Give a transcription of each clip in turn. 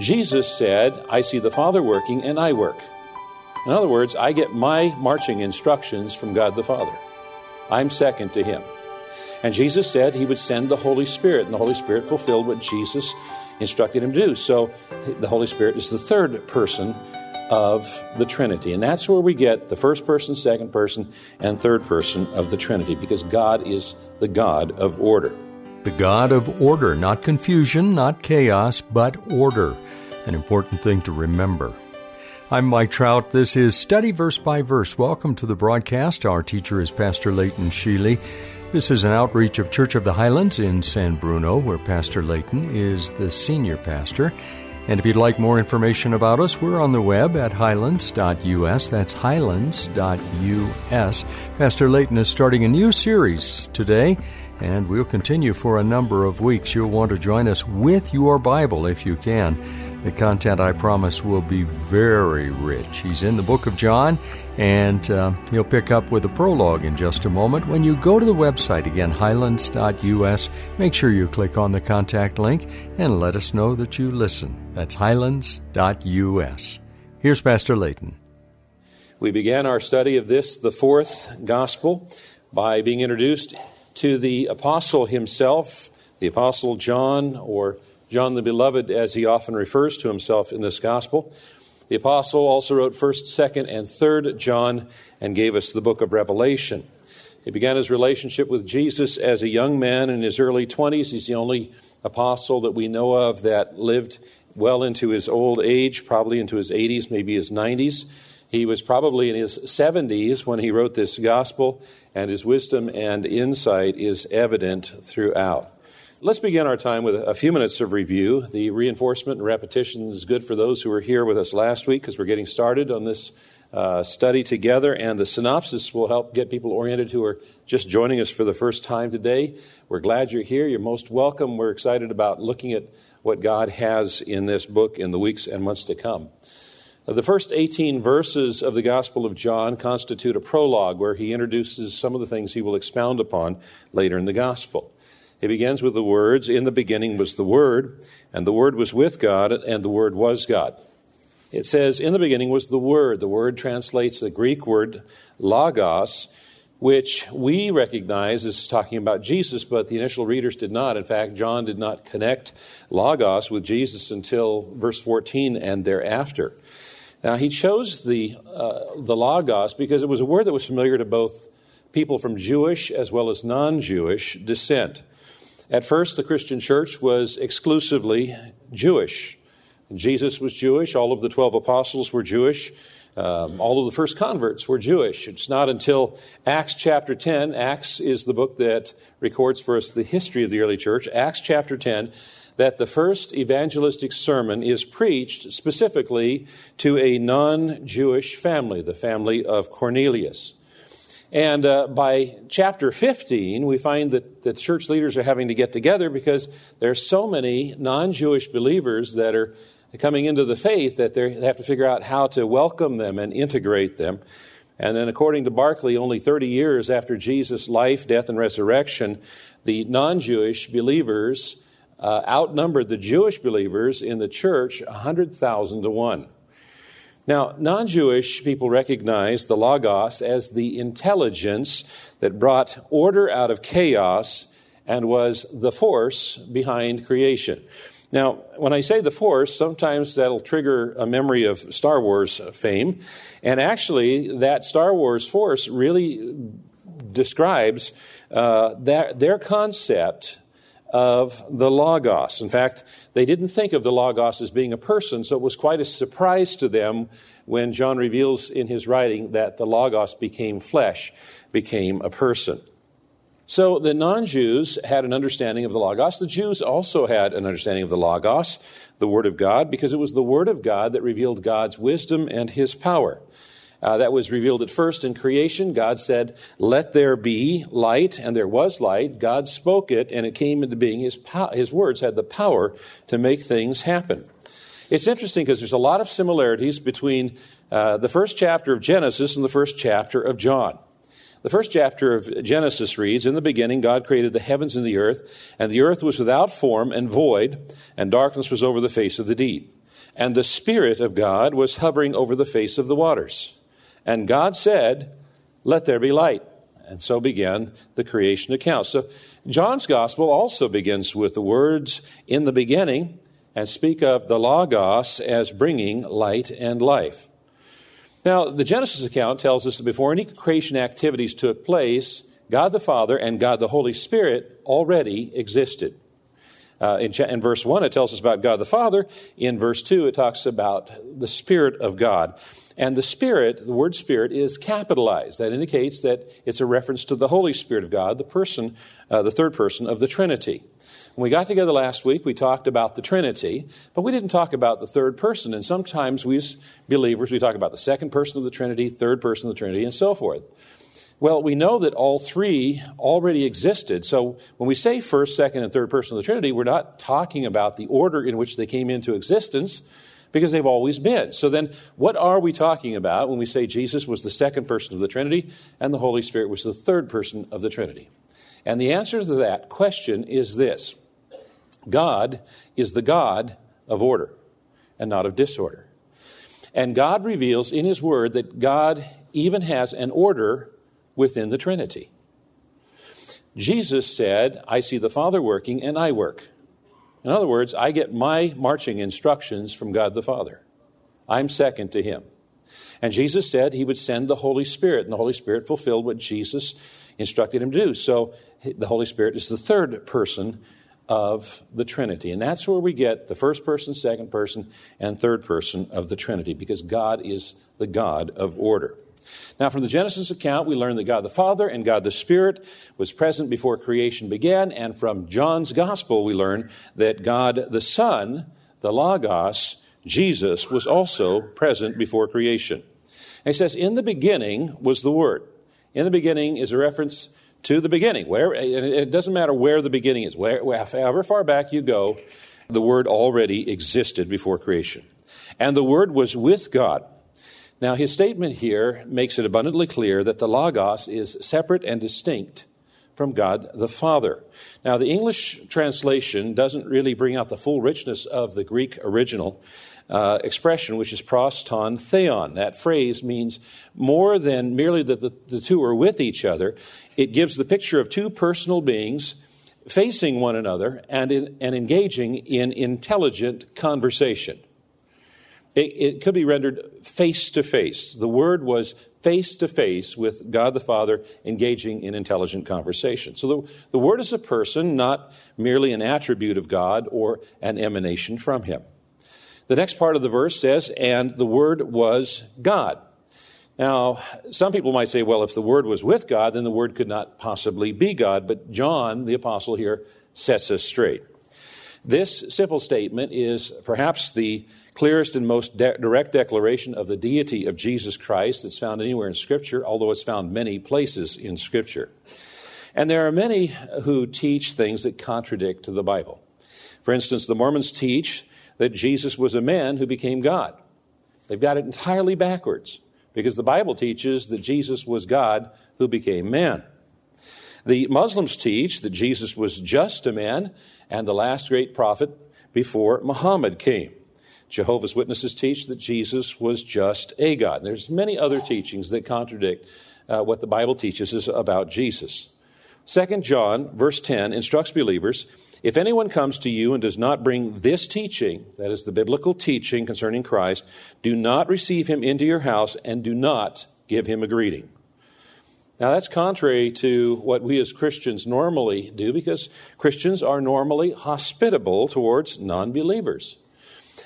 Jesus said, I see the Father working and I work. In other words, I get my marching instructions from God the Father. I'm second to Him. And Jesus said He would send the Holy Spirit, and the Holy Spirit fulfilled what Jesus instructed Him to do. So the Holy Spirit is the third person of the Trinity. And that's where we get the first person, second person, and third person of the Trinity, because God is the God of order. The God of order, not confusion, not chaos, but order. An important thing to remember. I'm Mike Trout. This is Study Verse by Verse. Welcome to the broadcast. Our teacher is Pastor Leighton Sheely. This is an outreach of Church of the Highlands in San Bruno, where Pastor Leighton is the senior pastor. And if you'd like more information about us, we're on the web at highlands.us. That's highlands.us. Pastor Leighton is starting a new series today and we'll continue for a number of weeks. You'll want to join us with your Bible if you can. The content, I promise, will be very rich. He's in the book of John, and uh, he'll pick up with a prologue in just a moment. When you go to the website, again, highlands.us, make sure you click on the contact link and let us know that you listen. That's highlands.us. Here's Pastor Leighton. We began our study of this, the fourth gospel, by being introduced to the apostle himself, the apostle John, or John the Beloved, as he often refers to himself in this gospel. The apostle also wrote 1st, 2nd, and 3rd John and gave us the book of Revelation. He began his relationship with Jesus as a young man in his early 20s. He's the only apostle that we know of that lived well into his old age, probably into his 80s, maybe his 90s. He was probably in his 70s when he wrote this gospel, and his wisdom and insight is evident throughout. Let's begin our time with a few minutes of review. The reinforcement and repetition is good for those who were here with us last week because we're getting started on this uh, study together, and the synopsis will help get people oriented who are just joining us for the first time today. We're glad you're here. You're most welcome. We're excited about looking at what God has in this book in the weeks and months to come. Uh, the first 18 verses of the Gospel of John constitute a prologue where he introduces some of the things he will expound upon later in the Gospel. He begins with the words In the beginning was the Word, and the Word was with God, and the Word was God. It says, In the beginning was the Word. The word translates the Greek word logos, which we recognize as talking about Jesus, but the initial readers did not. In fact, John did not connect logos with Jesus until verse 14 and thereafter. Now, he chose the, uh, the Logos because it was a word that was familiar to both people from Jewish as well as non Jewish descent. At first, the Christian church was exclusively Jewish. Jesus was Jewish, all of the 12 apostles were Jewish. Um, all of the first converts were Jewish. It's not until Acts chapter 10, Acts is the book that records for us the history of the early church. Acts chapter 10 that the first evangelistic sermon is preached specifically to a non Jewish family, the family of Cornelius. And uh, by chapter 15, we find that the church leaders are having to get together because there are so many non Jewish believers that are coming into the faith that they have to figure out how to welcome them and integrate them. And then, according to Barclay, only 30 years after Jesus' life, death, and resurrection, the non Jewish believers uh, outnumbered the Jewish believers in the church 100,000 to 1. Now, non Jewish people recognize the Logos as the intelligence that brought order out of chaos and was the force behind creation. Now, when I say the force, sometimes that'll trigger a memory of Star Wars fame. And actually, that Star Wars force really describes uh, that, their concept of the Logos. In fact, they didn't think of the Logos as being a person, so it was quite a surprise to them when John reveals in his writing that the Logos became flesh, became a person. So the non Jews had an understanding of the Logos. The Jews also had an understanding of the Logos, the Word of God, because it was the Word of God that revealed God's wisdom and His power. Uh, that was revealed at first in creation. God said, Let there be light, and there was light. God spoke it, and it came into being. His, po- his words had the power to make things happen. It's interesting because there's a lot of similarities between uh, the first chapter of Genesis and the first chapter of John. The first chapter of Genesis reads In the beginning, God created the heavens and the earth, and the earth was without form and void, and darkness was over the face of the deep. And the Spirit of God was hovering over the face of the waters. And God said, Let there be light. And so began the creation account. So John's gospel also begins with the words, In the beginning, and speak of the Logos as bringing light and life. Now, the Genesis account tells us that before any creation activities took place, God the Father and God the Holy Spirit already existed. Uh, in, in, verse 1, it tells us about God the Father. In verse 2, it talks about the Spirit of God. And the Spirit, the word Spirit, is capitalized. That indicates that it's a reference to the Holy Spirit of God, the person, uh, the third person of the Trinity. When we got together last week, we talked about the Trinity, but we didn't talk about the third person. And sometimes we as believers, we talk about the second person of the Trinity, third person of the Trinity, and so forth. Well, we know that all three already existed. So when we say first, second, and third person of the Trinity, we're not talking about the order in which they came into existence because they've always been. So then, what are we talking about when we say Jesus was the second person of the Trinity and the Holy Spirit was the third person of the Trinity? And the answer to that question is this God is the God of order and not of disorder. And God reveals in His Word that God even has an order within the Trinity. Jesus said, I see the Father working and I work. In other words, I get my marching instructions from God the Father. I'm second to Him. And Jesus said He would send the Holy Spirit, and the Holy Spirit fulfilled what Jesus instructed Him to do. So the Holy Spirit is the third person of the Trinity. And that's where we get the first person, second person, and third person of the Trinity, because God is the God of order. Now, from the Genesis account, we learn that God the Father and God the Spirit was present before creation began. And from John's Gospel, we learn that God the Son, the Logos, Jesus, was also present before creation. And he says, In the beginning was the Word. In the beginning is a reference to the beginning. Where it doesn't matter where the beginning is. Where, however far back you go, the Word already existed before creation. And the Word was with God now, his statement here makes it abundantly clear that the Logos is separate and distinct from God the Father. Now, the English translation doesn't really bring out the full richness of the Greek original uh, expression, which is pros ton theon. That phrase means more than merely that the, the two are with each other. It gives the picture of two personal beings facing one another and, in, and engaging in intelligent conversation. It, it could be rendered face to face. The word was face to face with God the Father engaging in intelligent conversation. So the, the word is a person, not merely an attribute of God or an emanation from him. The next part of the verse says, and the word was God. Now, some people might say, well, if the Word was with God, then the Word could not possibly be God. But John, the Apostle, here sets us straight. This simple statement is perhaps the clearest and most de- direct declaration of the deity of Jesus Christ that's found anywhere in Scripture, although it's found many places in Scripture. And there are many who teach things that contradict the Bible. For instance, the Mormons teach that Jesus was a man who became God. They've got it entirely backwards because the Bible teaches that Jesus was God who became man. The Muslims teach that Jesus was just a man and the last great prophet before Muhammad came. Jehovah's Witnesses teach that Jesus was just a God. There's many other teachings that contradict uh, what the Bible teaches us about Jesus. 2 John, verse 10, instructs believers if anyone comes to you and does not bring this teaching, that is the biblical teaching concerning Christ, do not receive him into your house and do not give him a greeting. Now, that's contrary to what we as Christians normally do because Christians are normally hospitable towards non believers.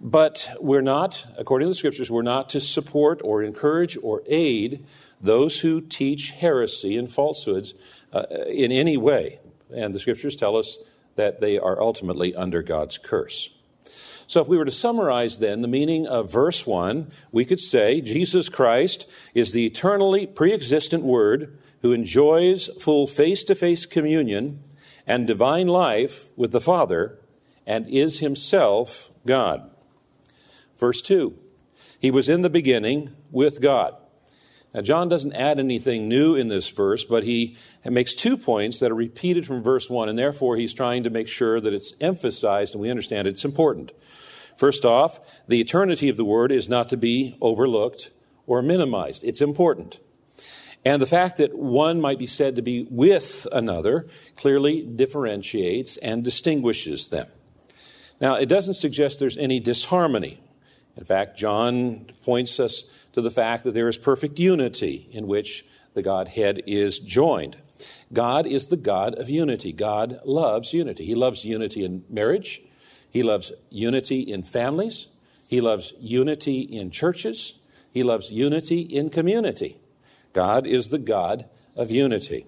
But we're not, according to the scriptures, we're not to support or encourage or aid those who teach heresy and falsehoods uh, in any way. And the scriptures tell us that they are ultimately under God's curse. So, if we were to summarize then the meaning of verse 1, we could say Jesus Christ is the eternally pre existent Word who enjoys full face to face communion and divine life with the Father and is himself God. Verse 2 He was in the beginning with God. Now, John doesn't add anything new in this verse, but he makes two points that are repeated from verse 1, and therefore he's trying to make sure that it's emphasized and we understand it's important. First off, the eternity of the word is not to be overlooked or minimized. It's important. And the fact that one might be said to be with another clearly differentiates and distinguishes them. Now, it doesn't suggest there's any disharmony. In fact, John points us to the fact that there is perfect unity in which the Godhead is joined. God is the God of unity. God loves unity. He loves unity in marriage, he loves unity in families. He loves unity in churches. He loves unity in community. God is the God of unity.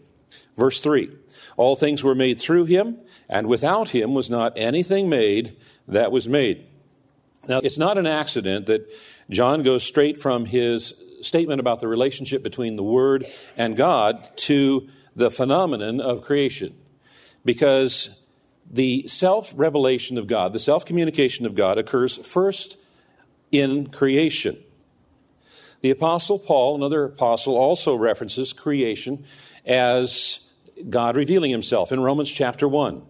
Verse 3 All things were made through him, and without him was not anything made that was made. Now, it's not an accident that John goes straight from his statement about the relationship between the Word and God to the phenomenon of creation. Because the self revelation of God, the self communication of God, occurs first in creation. The Apostle Paul, another apostle, also references creation as God revealing himself in Romans chapter 1.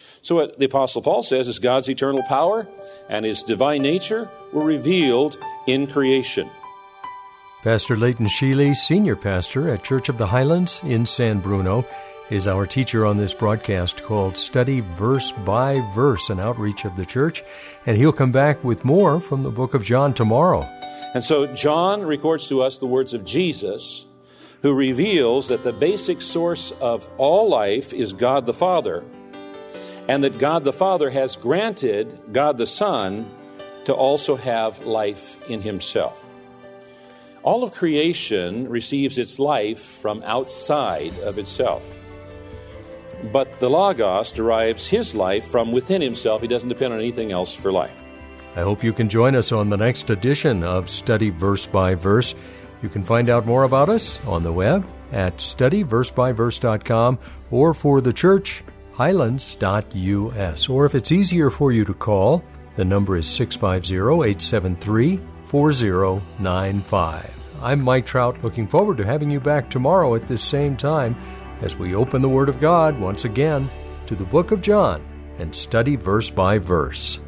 So, what the Apostle Paul says is God's eternal power and his divine nature were revealed in creation. Pastor Leighton Sheely, Senior Pastor at Church of the Highlands in San Bruno, is our teacher on this broadcast called Study Verse by Verse, an outreach of the church. And he'll come back with more from the book of John tomorrow. And so John records to us the words of Jesus, who reveals that the basic source of all life is God the Father, and that God the Father has granted God the Son to also have life in himself. All of creation receives its life from outside of itself. But the Logos derives his life from within himself. He doesn't depend on anything else for life. I hope you can join us on the next edition of Study Verse by Verse. You can find out more about us on the web at studyversebyverse.com or for the church, highlands.us. Or if it's easier for you to call, the number is 650 873 4095. I'm Mike Trout, looking forward to having you back tomorrow at this same time as we open the Word of God once again to the book of John and study verse by verse.